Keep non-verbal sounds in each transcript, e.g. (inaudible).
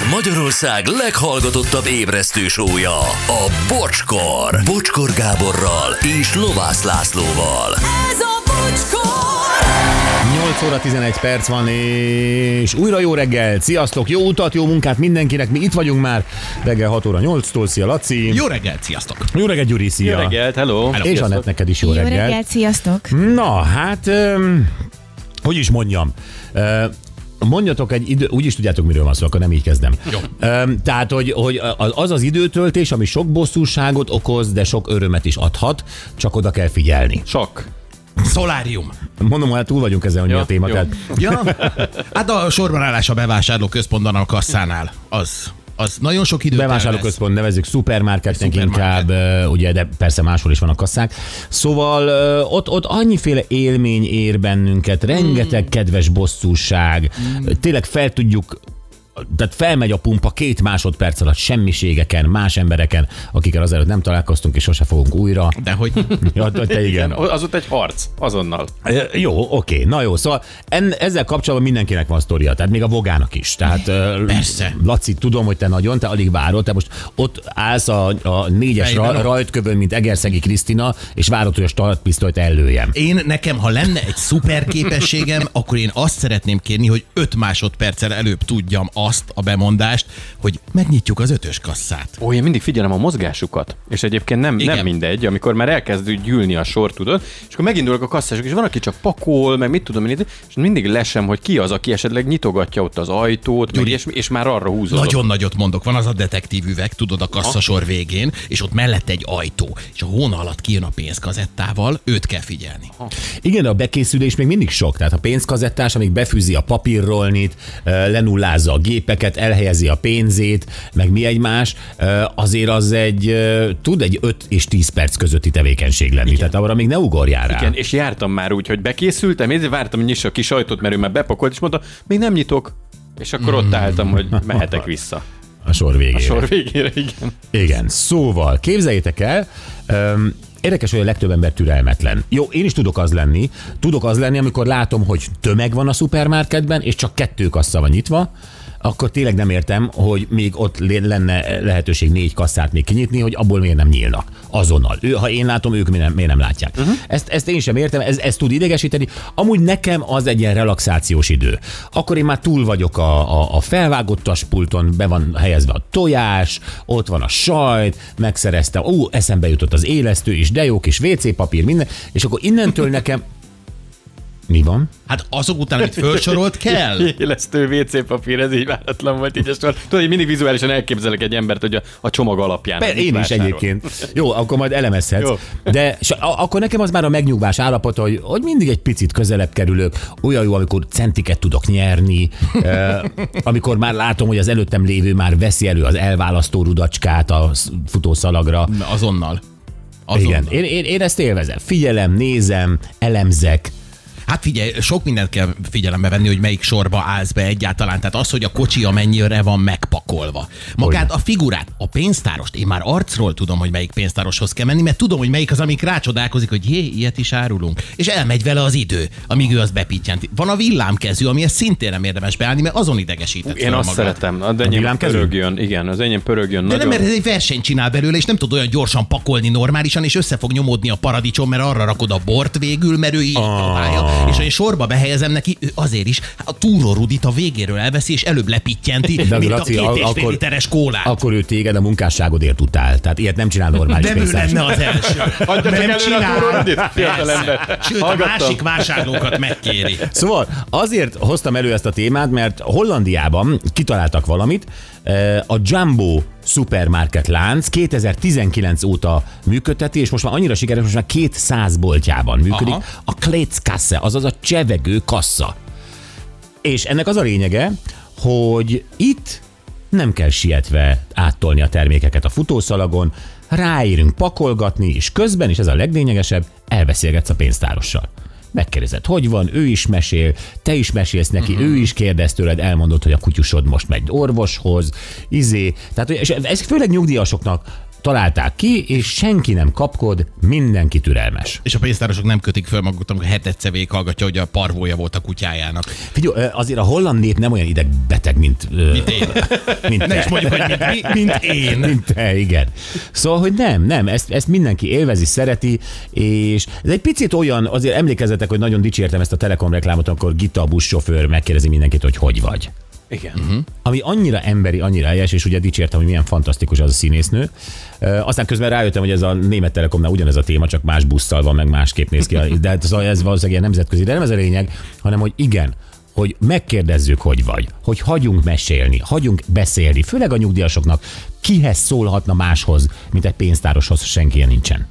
Ez Magyarország leghallgatottabb ébresztő sója, a Bocskor. Bocskor Gáborral és Lovász Lászlóval. Ez a bocskor! 8 óra 11 perc van, és újra jó reggel. Sziasztok, jó utat, jó munkát mindenkinek. Mi itt vagyunk már reggel 6 óra 8-tól. Szia, Laci. Jó reggelt, sziasztok! jó reggel Gyuri, szia. Jó reggelt, hello! Hello. És Anett, neked is jó, Jó reggel. reggelt, sziasztok! Na, hát, öm, hogy is mondjam, Mondjatok egy idő, úgy is tudjátok, miről van szó, akkor nem így kezdem. Jó. Öm, tehát, hogy, hogy az az időtöltés, ami sok bosszúságot okoz, de sok örömet is adhat, csak oda kell figyelni. Sok. Szolárium. Mondom, hát túl vagyunk ezen, hogy mi Ja, a téma. jó. Tehát Ja, hát a sorban állás a bevásárló központban a kasszánál, az, az nagyon sok időt. Bevásárlóközpont nevezzük szupermarketnek Szupermarket. inkább, ö, ugye, de persze máshol is vannak kasszák. Szóval ö, ott, ott annyiféle élmény ér bennünket, rengeteg kedves bosszúság, tényleg fel tudjuk tehát felmegy a pumpa két másodperc alatt semmiségeken, más embereken, akikkel azelőtt nem találkoztunk, és sose fogunk újra. De hogy (laughs) Ja, te igen. Az ott egy harc, azonnal. Jó, oké, na jó, szóval en, ezzel kapcsolatban mindenkinek van sztoria, tehát még a vogának is. Tehát Persze. Laci, tudom, hogy te nagyon, te alig várod, te most ott állsz a, a négyes ra, rajtkövön, mint Egerszegi Krisztina, és várod, hogy a startpisztolyt ellőjem. én nekem, ha lenne egy szuper képességem, akkor én azt szeretném kérni, hogy 5 másodperccel előbb tudjam azt a bemondást, hogy megnyitjuk az ötös kasszát. Ó, én mindig figyelem a mozgásukat, és egyébként nem, Igen. nem mindegy, amikor már elkezd gyűlni a sor, tudod, és akkor megindulok a kasszások, és van, aki csak pakol, meg mit tudom én, és mindig lesem, hogy ki az, aki esetleg nyitogatja ott az ajtót, meg és, és már arra húzol. Nagyon nagyot mondok, van az a detektív üveg, tudod, a kasszasor végén, és ott mellett egy ajtó, és a hóna alatt kijön a pénzkazettával, őt kell figyelni. Igen, de a bekészülés még mindig sok. Tehát a pénzkazettás, amíg befűzi a papírrolnit, lenullázza a gépeket, elhelyezi a pénzét, meg mi egymás, azért az egy, tud egy 5 és 10 perc közötti tevékenység lenni. Igen. Tehát arra még ne ugorjál rá. Igen, és jártam már úgy, hogy bekészültem, én vártam, hogy nyissa a kis ajtót, mert ő már bepakolt, és mondta, még nem nyitok. És akkor ott álltam, hogy mehetek vissza. A sor végére. A sor végére, igen. Igen, szóval képzeljétek el, öm, Érdekes, hogy a legtöbb ember türelmetlen. Jó, én is tudok az lenni. Tudok az lenni, amikor látom, hogy tömeg van a szupermarketben, és csak kettő kassa van nyitva, akkor tényleg nem értem, hogy még ott lenne lehetőség négy kasszát még kinyitni, hogy abból miért nem nyílnak azonnal. Ő, ha én látom, ők miért nem, miért nem látják. Uh-huh. Ezt, ezt én sem értem, ez, ez tud idegesíteni. Amúgy nekem az egy ilyen relaxációs idő. Akkor én már túl vagyok a, a, a felvágottas pulton, be van helyezve a tojás, ott van a sajt, megszereztem, ó, eszembe jutott az élesztő is, de jó kis WC papír, minden, és akkor innentől nekem mi van? Hát azok után, amit felsorolt, kell. (laughs) Élesztő WC papír, ez így váratlan volt így a sor. Tudod, hogy mindig vizuálisan elképzelek egy embert, hogy a, a csomag alapján. Be, én is vásárol. egyébként. Jó, akkor majd elemezhetsz. Jó. De s- a- akkor nekem az már a megnyugvás állapot, hogy, hogy mindig egy picit közelebb kerülök. Olyan jó, amikor centiket tudok nyerni, eh, (laughs) amikor már látom, hogy az előttem lévő már veszi elő az elválasztó rudacskát a sz- futószalagra. Azonnal. Azonnal. Igen, én, én, én ezt élvezem. Figyelem, nézem, elemzek. Hát figyelj, sok mindent kell figyelembe venni, hogy melyik sorba állsz be egyáltalán. Tehát az, hogy a kocsi mennyire van megpakolva. Magát a figurát, a pénztárost, én már arcról tudom, hogy melyik pénztároshoz kell menni, mert tudom, hogy melyik az, amik rácsodálkozik, hogy jé, ilyet is árulunk. És elmegy vele az idő, amíg ő azt bepítjenti. Van a villámkezű, amihez szintén nem érdemes beállni, mert azon idegesített Én azt magad. szeretem, de enyém pörögjön, igen, az enyém pörögjön De nagyon. nem, mert ez egy versenyt csinál belőle, és nem tud olyan gyorsan pakolni normálisan, és össze fog nyomódni a paradicsom, mert arra rakod a bort végül, mert ő így Ah. próbálja. És ha én sorba behelyezem neki, ő azért is a túró rudit a végéről elveszi, és előbb lepittyenti, De mint Laci, a két a- és fél akkor- literes kólát. Akkor ő téged a munkásságodért utál. Tehát ilyet nem csinál normális nem ő lenne az első. Csak nem a csinál. Persze. Sőt, a Hallgattam. másik vásárlókat megkéri. Szóval azért hoztam elő ezt a témát, mert Hollandiában kitaláltak valamit, a Jumbo supermarket lánc 2019 óta működteti, és most már annyira sikeres, most már 200 boltjában működik. Aha. A Kletzkasse, azaz a csevegő kassa. És ennek az a lényege, hogy itt nem kell sietve áttolni a termékeket a futószalagon, ráérünk pakolgatni, és közben, és ez a leglényegesebb, elbeszélgetsz a pénztárossal. Megkérdezed, hogy van, ő is mesél, te is mesélsz neki, uh-huh. ő is kérdez tőled, elmondod, hogy a kutyusod most megy orvoshoz, izé. Tehát, és ez főleg nyugdíjasoknak találták ki, és senki nem kapkod, mindenki türelmes. És a pénztárosok nem kötik föl magukat, amikor hetetsze hallgatja, hogy a parvója volt a kutyájának. Figyelj, azért a holland nép nem olyan idegbeteg, mint, Mint én. (laughs) mint Ne is mondjuk, hogy mint, mi- mint én. (laughs) Mint te, igen. Szóval, hogy nem, nem, ezt, ezt mindenki élvezi, szereti, és ez egy picit olyan, azért emlékezzetek, hogy nagyon dicsértem ezt a Telekom reklámot, amikor Gita a buszsofőr megkérdezi mindenkit, hogy hogy vagy. Igen. Mhm. Ami annyira emberi, annyira helyes, és ugye dicsértem, hogy milyen fantasztikus az a színésznő. Ö, Aztán közben rájöttem, hogy ez a német telekomnál ugyanez a téma, csak más busszal van, meg másképp néz ki. (laughs) De szóval ez valószínűleg ilyen nemzetközi, de nem ez a lényeg, hanem hogy igen, hogy megkérdezzük, hogy vagy, hogy hagyjunk mesélni, hagyjunk beszélni, főleg a nyugdíjasoknak, kihez szólhatna máshoz, mint egy pénztároshoz, senki ilyen nincsen.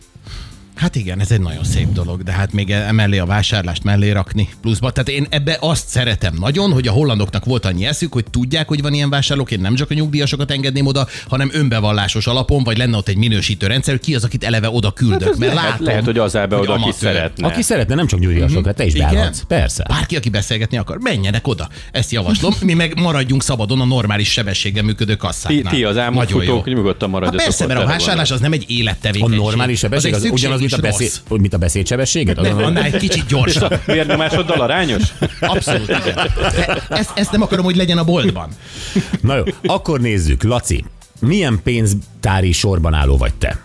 Hát igen, ez egy nagyon szép dolog, de hát még emellé a vásárlást mellé rakni pluszba. Tehát én ebbe azt szeretem nagyon, hogy a hollandoknak volt annyi eszük, hogy tudják, hogy van ilyen vásárlók, én nem csak a nyugdíjasokat engedném oda, hanem önbevallásos alapon, vagy lenne ott egy minősítő rendszer, hogy ki az, akit eleve oda küldök. Hát mert lehet, látom, lehet, hogy az áll be hogy oda, aki szeretne. Aki szeretne, nem csak nyugdíjasok, hát te is beállhatsz. Persze. Bárki, aki beszélgetni akar, menjenek oda. Ezt javaslom. Mi meg maradjunk szabadon a normális sebességgel működő Ti, kasszáknál. ti az álmodfutók, nyugodtan Hát maradjatok. persze, mert a vásárlás az nem egy A élettevékenység. normális sebesség az, ugyanaz, mint a, beszéd, mint a beszédsebességet? Az Nem, annál egy kicsit gyorsabb. (laughs) Vérnyomásoddal arányos? Abszolút. Ezt, ezt nem akarom, hogy legyen a boltban. Na jó, akkor nézzük. Laci, milyen pénztári sorban álló vagy te?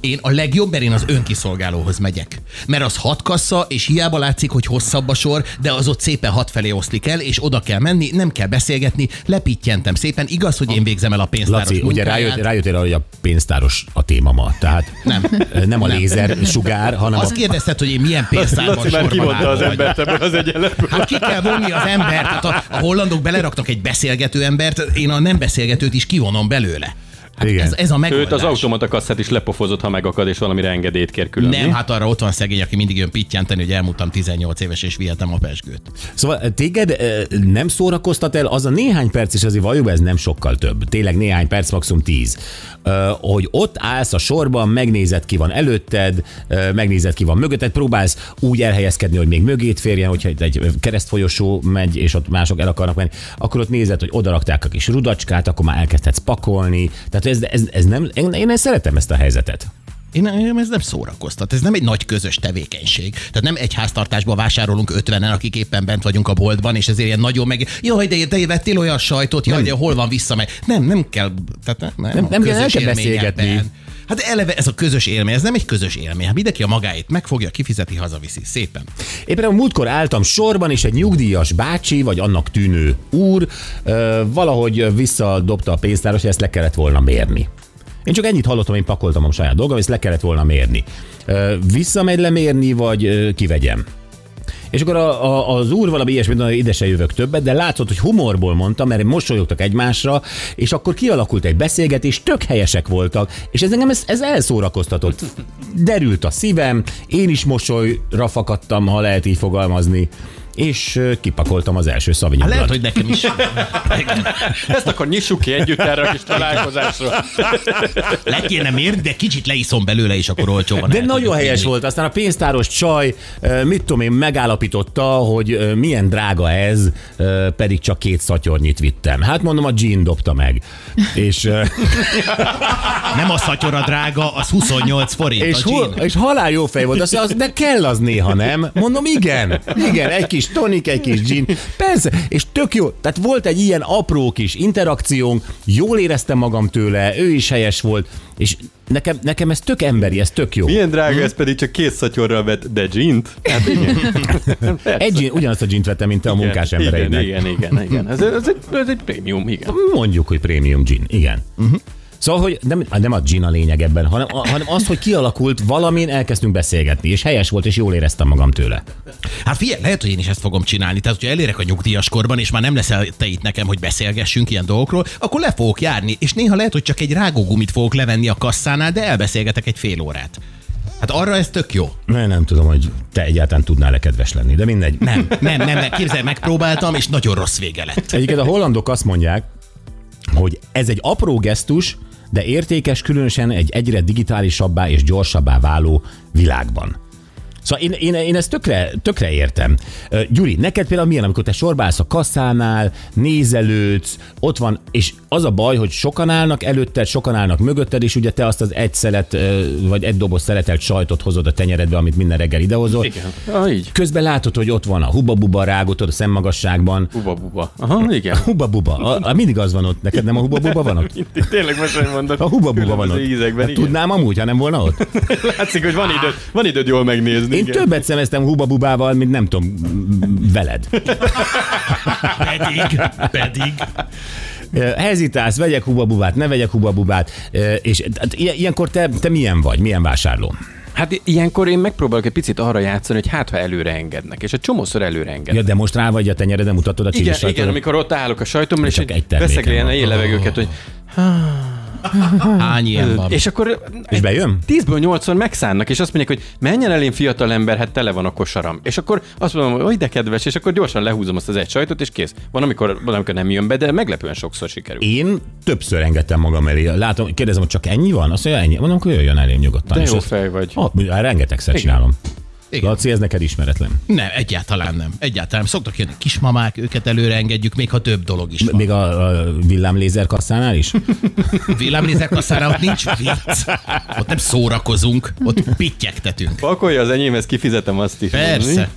Én a legjobb, mert én az önkiszolgálóhoz megyek. Mert az hat kassa, és hiába látszik, hogy hosszabb a sor, de az ott szépen hat felé oszlik el, és oda kell menni, nem kell beszélgetni, lepítjentem szépen. Igaz, hogy én végzem el a pénztáros Laci, ugye munkáját. rájött, rájöttél arra, hogy a pénztáros a téma ma. Tehát Nem. (laughs) nem a lézer sugár, hanem Azt a... kérdezted, hogy én milyen pénztárban Laci már álló az embert ebből az egyenletből. Hát ki kell vonni az embert. Hát a, a hollandok beleraknak egy beszélgető embert, én a nem beszélgetőt is kivonom belőle. Hát Igen. ez, ez a megoldás. Őt az automata kasszát is lepofozott, ha megakad, és valamire engedélyt kér külön. Nem, mi? hát arra ott van szegény, aki mindig jön pittyenteni, hogy elmúltam 18 éves, és vihetem a pesgőt. Szóval téged eh, nem szórakoztat el az a néhány perc, és azért valójában ez nem sokkal több. Tényleg néhány perc, maximum tíz. Eh, Hogy ott állsz a sorban, megnézed ki van előtted, eh, megnézed ki van mögötted, próbálsz úgy elhelyezkedni, hogy még mögét férjen, hogyha egy keresztfolyosó megy, és ott mások el akarnak menni, akkor ott nézed, hogy odarakták a kis rudacskát, akkor már elkezdhetsz pakolni. Tehát ez, ez, ez nem, én, én ezt ezt a helyzetet. Én engem ez nem szórakoztat, ez nem egy nagy közös tevékenység. Tehát nem egy háztartásban vásárolunk 50-en, akik éppen bent vagyunk a boltban, és ezért ilyen nagyon meg. Jaj, de te vettél olyan sajtot, jaj, de hol van visszamegy. Nem, nem kell. Tehát nem, nem, Nem- nem kell- nem kell beszélgetni. Hát eleve ez a közös élmény, ez nem egy közös élmény. Hát mindenki a magáét megfogja, kifizeti, hazaviszi. Szépen. Éppen a múltkor álltam sorban, és egy nyugdíjas bácsi, vagy annak tűnő úr ö, valahogy visszadobta a pénztáros, hogy ezt le kellett volna mérni. Én csak ennyit hallottam, én pakoltam a saját dolgom, ezt le kellett volna mérni. Visszamegy lemérni, vagy kivegyem? És akkor a, a, az úr valami ilyesmit mondta, ide se jövök többet, de látszott, hogy humorból mondta, mert mosolyogtak egymásra, és akkor kialakult egy beszélgetés, tök helyesek voltak, és ez engem ez, ez elszórakoztatott. Derült a szívem, én is mosolyra fakadtam, ha lehet így fogalmazni, és kipakoltam az első Hát szavinyulat. lehet, hogy nekem is. (laughs) Ezt akkor nyissuk ki együtt erre a kis találkozásra. Le kéne mérni, de kicsit leiszom belőle, és akkor olcsóban. De nagyon helyes vinni. volt. Aztán a pénztáros csaj, mit tudom én, megállapította, hogy milyen drága ez, pedig csak két szatyornyit vittem. Hát mondom, a Jean dobta meg. És, (laughs) Nem a szatyora drága, az 28 forint. és, a hol, gin. és halál jó fej volt. Azt mondja, az, de kell az néha, nem? Mondom, igen. Igen, egy kis tonik, egy kis gin. Persze, és tök jó. Tehát volt egy ilyen apró kis interakciónk, jól éreztem magam tőle, ő is helyes volt, és nekem, nekem ez tök emberi, ez tök jó. Milyen drága, ez pedig csak két szatyorral vett, de gint? Hát igen. (laughs) Egy gin, ugyanazt a gint vettem, mint te a munkás igen, embereinek. igen, igen, igen. Ez, ez, egy, ez egy prémium, igen. Mondjuk, hogy prémium gin, igen. Uh-huh. Szóval, hogy nem, nem a gin a lényeg ebben, hanem, a, hanem az, hogy kialakult, valamin elkezdtünk beszélgetni, és helyes volt, és jól éreztem magam tőle. Hát figyelj, lehet, hogy én is ezt fogom csinálni. Tehát, hogyha elérek a nyugdíjas korban, és már nem leszel te itt nekem, hogy beszélgessünk ilyen dolgokról, akkor le fogok járni, és néha lehet, hogy csak egy rágógumit fogok levenni a kasszánál, de elbeszélgetek egy fél órát. Hát arra ez tök jó. Nem, nem tudom, hogy te egyáltalán tudnál-e kedves lenni, de mindegy. Nem, nem, nem, nem. Képzelj, megpróbáltam, és nagyon rossz vége lett. Egyébként a hollandok azt mondják, hogy ez egy apró gesztus, de értékes különösen egy egyre digitálisabbá és gyorsabbá váló világban. Szóval én, én, én ezt tökre, tökre értem. Gyuri, neked például milyen, amikor te sorbálsz a kasszánál, nézelődsz, ott van, és az a baj, hogy sokan állnak előtted, sokan állnak mögötted, és ugye te azt az egy szelet, vagy egy doboz szeletelt sajtot hozod a tenyeredbe, amit minden reggel idehozol. Igen. Ah, így. Közben látod, hogy ott van a huba-buba rágotod a szemmagasságban. Buba-buba. Aha, igen. Huba-buba. A, a, mindig az van ott. Neked nem a huba-buba van ott? Tényleg most, hogy mondod. A huba-buba van ott. Ízekben, Hát. Tudnám amúgy, ha nem volna ott. (laughs) Látszik, hogy van időd, van időd jól megnézni. Én igen. többet szemeztem hubabubával, mint nem tudom, veled. Pedig, pedig. Hezitálsz, vegyek hubabubát, ne vegyek hubabubát, és hát ilyen- ilyenkor te, te milyen vagy, milyen vásárló? Hát ilyenkor én megpróbálok egy picit arra játszani, hogy hát ha előre engednek, és egy csomószor előre engednek. Ja, de most rá vagy a tenyeredre, mutatod a Igen, csilis igen, sajtot? amikor ott állok a sajtommal, és Csak egy egy terméken veszek ilyen éjjel levegőket, hogy Hány ilyen van? és akkor És bejön? 10-ből 8-szor megszánnak, és azt mondják, hogy menjen el én fiatal ember, hát tele van a kosaram. És akkor azt mondom, hogy de kedves, és akkor gyorsan lehúzom azt az egy sajtot, és kész. Van, amikor, van, amikor nem jön be, de meglepően sokszor sikerül. Én többször engedtem magam elé. Látom, kérdezem, hogy csak ennyi van? Azt mondja, ennyi. Mondom, akkor jöjjön elém nyugodtan. De És jó azt- fej vagy. Ah, rengetegszer Igen. csinálom. Igen. Laci, ez neked ismeretlen. Nem, egyáltalán nem. Egyáltalán nem. Szoktak jönni kismamák, őket előre engedjük, még ha több dolog is van. Még a, a villámlézer kasszánál is? (laughs) Villámlézer kasszára ott nincs vicc. Ott nem szórakozunk, ott pittyegtetünk. Pakolja az enyémhez, kifizetem azt is. Persze.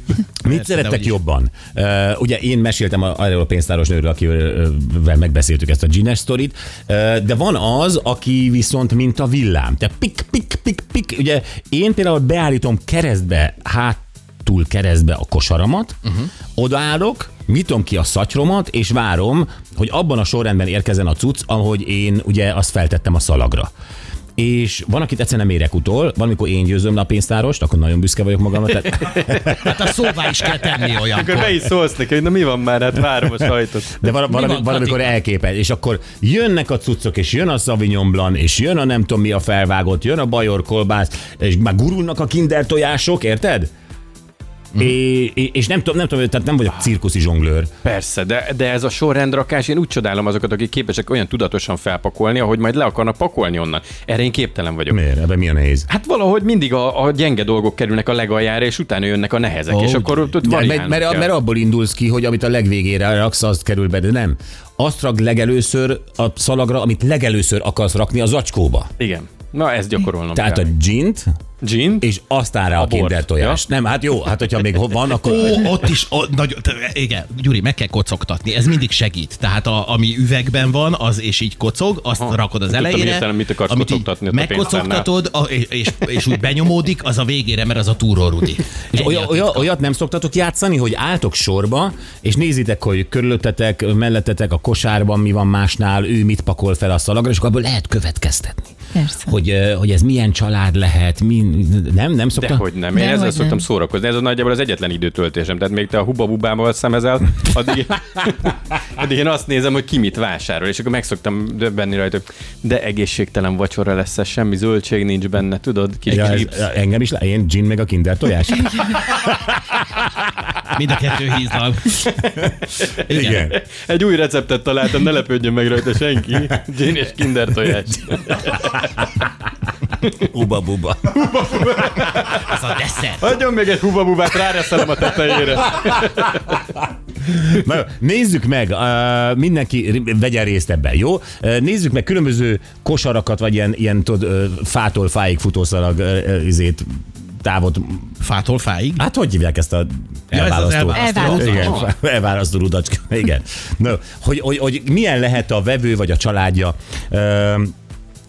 Mit Persze, szerettek jobban? Uh, ugye én meséltem a- arról a pénztáros nőről, akivel megbeszéltük ezt a Gines sztorit, uh, de van az, aki viszont mint a villám. Te pik, pik, pik, pik. Ugye én például beállítom keresztbe, hátul keresztbe a kosaramat, uh-huh. odaállok, nyitom ki a szatyromat, és várom, hogy abban a sorrendben érkezzen a cucc, ahogy én ugye azt feltettem a szalagra. És van, akit egyszerűen nem érek utol, van, amikor én győzöm le a pénztárost, akkor nagyon büszke vagyok magamra. Tehát (laughs) Hát a szóvá is kell tenni Akkor olyankor. be is szólsz neki, hogy na mi van már, hát várom a sajtot. De val- valami, van, valamikor elképel, és akkor jönnek a cuccok, és jön a Sauvignon Blanc, és jön a nem tudom mi a felvágott, jön a bajor kolbász, és már gurulnak a kinder tojások, érted? Mhm. É, és nem tudom, nem tudom, tehát nem vagyok cirkuszi zsonglőr. Persze, de, de ez a sorrendrakás, én úgy csodálom azokat, akik képesek olyan tudatosan felpakolni, ahogy majd le akarnak pakolni onnan. Erre én képtelen vagyok. Miért? Ebben mi a nehéz? Hát valahogy mindig a, a gyenge dolgok kerülnek a legaljára, és utána jönnek a nehezek, Ó, és akkor ott, ott mert, mert, kell. mert abból indulsz ki, hogy amit a legvégére raksz, azt kerül be, de nem. Azt rak legelőször a szalagra, amit legelőször akarsz rakni a zacskóba. Igen. Na, ezt gyakorolnom Tehát a kell. gint, Gin? és azt áll rá a, A kinder tojás. Nem, hát jó, hát hogyha még van, akkor... Ó, ott is, nagyon, te- igen, Gyuri, meg kell kocogtatni, ez mindig segít. Tehát a, ami üvegben van, az és így kocog, azt Aha. rakod az Nem tudtam elejére. hirtelen, mit akarsz amit kocogtatni ott a Megkocogtatod, a, és, és, és, úgy benyomódik, az a végére, mert az a túró Rudi. És a olyan, titka. olyat nem szoktatok játszani, hogy álltok sorba, és nézitek, hogy körülöttetek, mellettetek a kosárban mi van másnál, ő mit pakol fel a szalagra, és akkor abból lehet következtetni. Persze. Hogy, hogy ez milyen család lehet, mi, nem, nem szokta? Dehogy nem. Én Dehogy ezzel szoktam nem. szórakozni. Ez a nagyjából az egyetlen időtöltésem. Tehát még te a huba-bubával szemezel, addig, (laughs) addig én azt nézem, hogy ki mit vásárol, és akkor meg szoktam döbbenni rajta, hogy de egészségtelen vacsora lesz ez, semmi zöldség nincs benne, tudod? Kis Ja, ez, engem is, le- én gin meg a kinder tojás. (laughs) Mind a kettő hízlal. Igen. Igen. Egy új receptet találtam, ne lepődjön meg rajta senki. Gin és kinder tojás. Uba buba. Az a desszert. Adjon még egy huba-bubát, ráreszelem a tetejére. Na, nézzük meg, uh, mindenki vegyen részt ebben, jó? Uh, nézzük meg különböző kosarakat, vagy ilyen, ilyen uh, fától fáig futószalag uh, izét, távot. Fától fáig. Hát hogy hívják ezt a Ja, ez elválasztó? elválasztó. Igen, elválasztó rudacska. Igen. No, hogy, hogy, hogy, milyen lehet a vevő vagy a családja?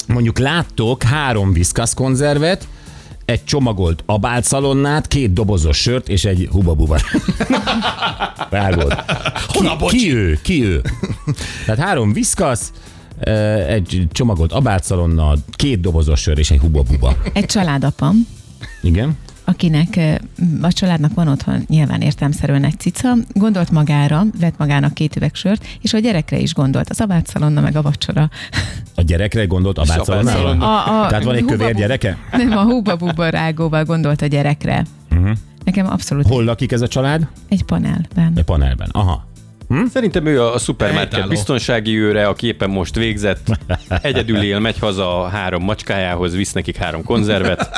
Mondjuk láttok három viszkasz konzervet, egy csomagolt abáltszalonnát, két dobozos sört és egy hubabuba. (laughs) Vágod. Ki, ki ő? Ki ő? Tehát három viszkasz, egy csomagolt abáltszalonna, két dobozos sör és egy hubabuba. Egy családapam, Igen? akinek a családnak van otthon nyilván értelmszerűen egy cica, gondolt magára, vett magának két üveg sört, és a gyerekre is gondolt, az abátszalonna meg a vacsora. A gyerekre gondolt abáltszalonna. A, a, Tehát van egy kövér gyereke? Nem, a huba-buba rágóval gondolt a gyerekre. Uh-huh. Nekem abszolút Hol lakik ez a család? egy panelben. A panelben. Aha. Szerintem ő a, a szupermarket biztonsági őre, aki éppen most végzett, egyedül él, megy haza a három macskájához, visz nekik három konzervet,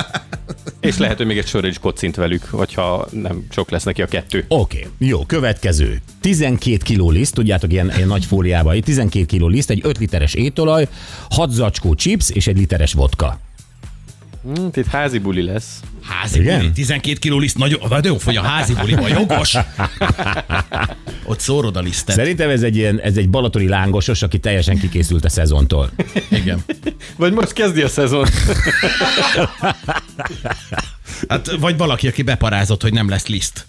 És lehet, hogy még egy sorra is kocint velük, hogyha nem sok lesz neki a kettő. Oké, okay. jó, következő. 12 kiló liszt, tudjátok, ilyen, ilyen nagy fóliában, 12 kiló liszt, egy 5 literes étolaj, 6 zacskó chips és egy literes vodka. Hm, itt házi buli lesz. Házi Igen? buli, 12 kiló liszt, nagyon, nagyon fogy a házi buliba, jogos. Ott szórod a lisztet. Szerintem ez egy, ilyen, ez egy balatoni lángosos, aki teljesen kikészült a szezontól. Igen. Vagy most kezdi a szezon. Hát, vagy valaki, aki beparázott, hogy nem lesz liszt.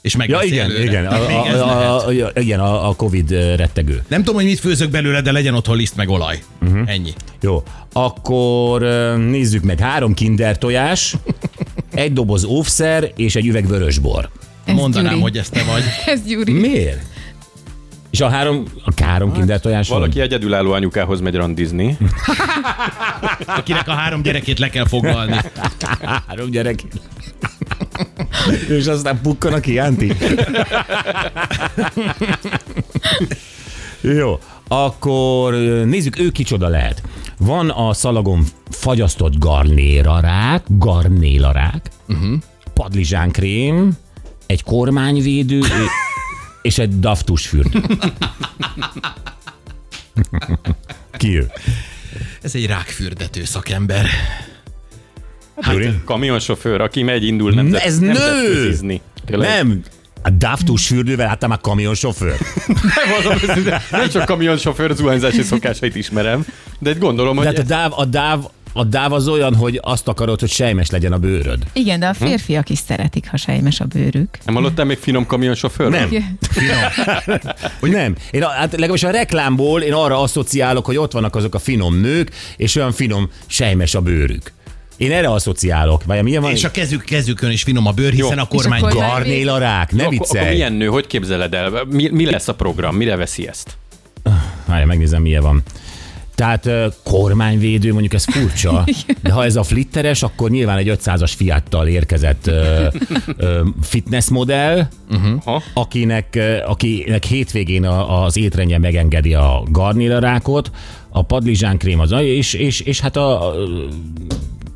És meg Ja, igen, igen, a, a, a, a, igen, a, a Covid rettegő. Nem tudom, hogy mit főzök belőle, de legyen otthon liszt meg olaj. Uh-huh. Ennyi. Jó, akkor nézzük meg. Három kinder tojás, egy doboz óvszer és egy üveg vörösbor. Ez Mondanám, Gyuri. hogy ezt te vagy. (laughs) Ez Gyuri. Miért? És a három, a három kinder tojás van? Valaki egyedülálló anyukához megy randizni. (laughs) Akinek a három gyerekét le kell foglalni. (laughs) Három gyerek. És aztán pukkan a kiánti. Jó, akkor nézzük, ő kicsoda lehet. Van a szalagon fagyasztott garnélarák, garnélarák, uh-huh. padlizsánkrém, egy kormányvédő (laughs) és egy daftus fürdő. (laughs) Ki ő? Ez egy rákfürdető szakember. Gyuri? Kamionsofőr, aki megy, indul nemzet, Ez nő! nemzetközizni. Nem, a daftus fürdővel láttam már kamionsofőr. (laughs) Mondom, őszintén, nem csak kamionsofőr zuhanyzási szokásait ismerem, de gondolom, hogy De hát a dáv, a dáv, a dáv az olyan, hogy azt akarod, hogy sejmes legyen a bőröd. Igen, de a férfiak is szeretik, ha sejmes a bőrük. nem hallottál még finom kamionsofőr? Nem. (laughs) Hogy nem. Én a, hát legalábbis a reklámból én arra asszociálok, hogy ott vannak azok a finom nők, és olyan finom sejmes a bőrük. Én erre asszociálok. Vagy milyen van? És a kezük, kezükön is finom a bőr, hiszen Jó. a kormány... Akkor- Garnélarák, ne Akkor, akkor viccelj. milyen nő, hogy képzeled el? Mi, mi lesz a program? Mire veszi ezt? Várj, megnézem, milyen van. Tehát kormányvédő, mondjuk ez furcsa, (laughs) de ha ez a flitteres, akkor nyilván egy 500-as fiattal érkezett ö, ö, fitness modell, Ha? akinek, akinek hétvégén a, az étrendje megengedi a garnélarákot, a padlizsánkrém az, és, és, és hát a, a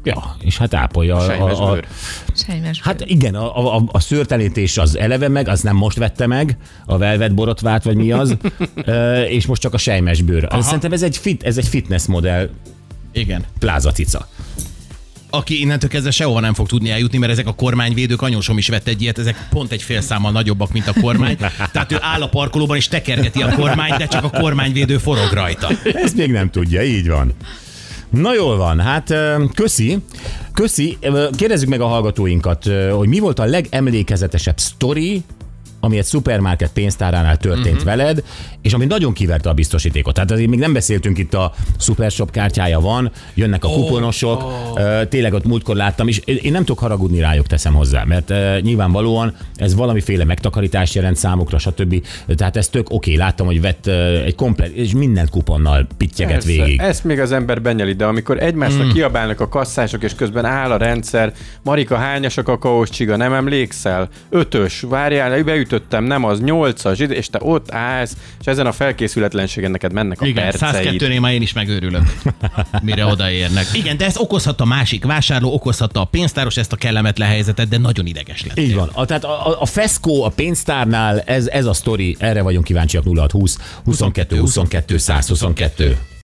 ja, és hát ápolja a, a, a, bőr. Sejmes Hát igen, a, a, a szőrtenítés az eleve meg, az nem most vette meg, a velvet borotvát, vagy mi az, (laughs) és most csak a sejmes bőr. Aha. Szerintem ez egy, fit, ez egy fitness modell, Igen. plázacica. Aki innentől kezdve sehova nem fog tudni eljutni, mert ezek a kormányvédők, anyósom is vett egy ilyet, ezek pont egy fél számmal nagyobbak, mint a kormány. Tehát ő áll a parkolóban és tekergeti a kormányt, de csak a kormányvédő forog rajta. Ezt még nem tudja, így van. Na jól van, hát köszi. Köszi. Kérdezzük meg a hallgatóinkat, hogy mi volt a legemlékezetesebb sztori, ami egy szupermarket pénztáránál történt uh-huh. veled, és ami nagyon kiverte a biztosítékot. Tehát azért még nem beszéltünk itt a Supershop kártyája van, jönnek a oh, kuponosok, oh. tényleg ott múltkor láttam, és én nem tudok haragudni rájuk, teszem hozzá, mert nyilvánvalóan ez valamiféle megtakarítás jelent számukra, stb. Tehát ez tök oké, láttam, hogy vett egy komplet, és minden kuponnal pittyeget Persze, végig. Ezt még az ember benyeli, de amikor egymásra mm. kiabálnak a kasszások, és közben áll a rendszer, Marika, hányas a kakaós csiga, nem emlékszel? Ötös, várjál, beütöttem, nem az, nyolcas, ide- és te ott állsz, és ezen a felkészületlenségen neked mennek a Igen, perceid. 102-nél már én is megőrülök, (laughs) mire odaérnek. Igen, de ez okozhatta a másik vásárló, okozhatta a pénztáros ezt a kellemetlen helyzetet, de nagyon ideges lett. Így van. A, tehát a, a, a Feszkó a pénztárnál, ez, ez a sztori, erre vagyunk kíváncsiak 0620 22 22 122.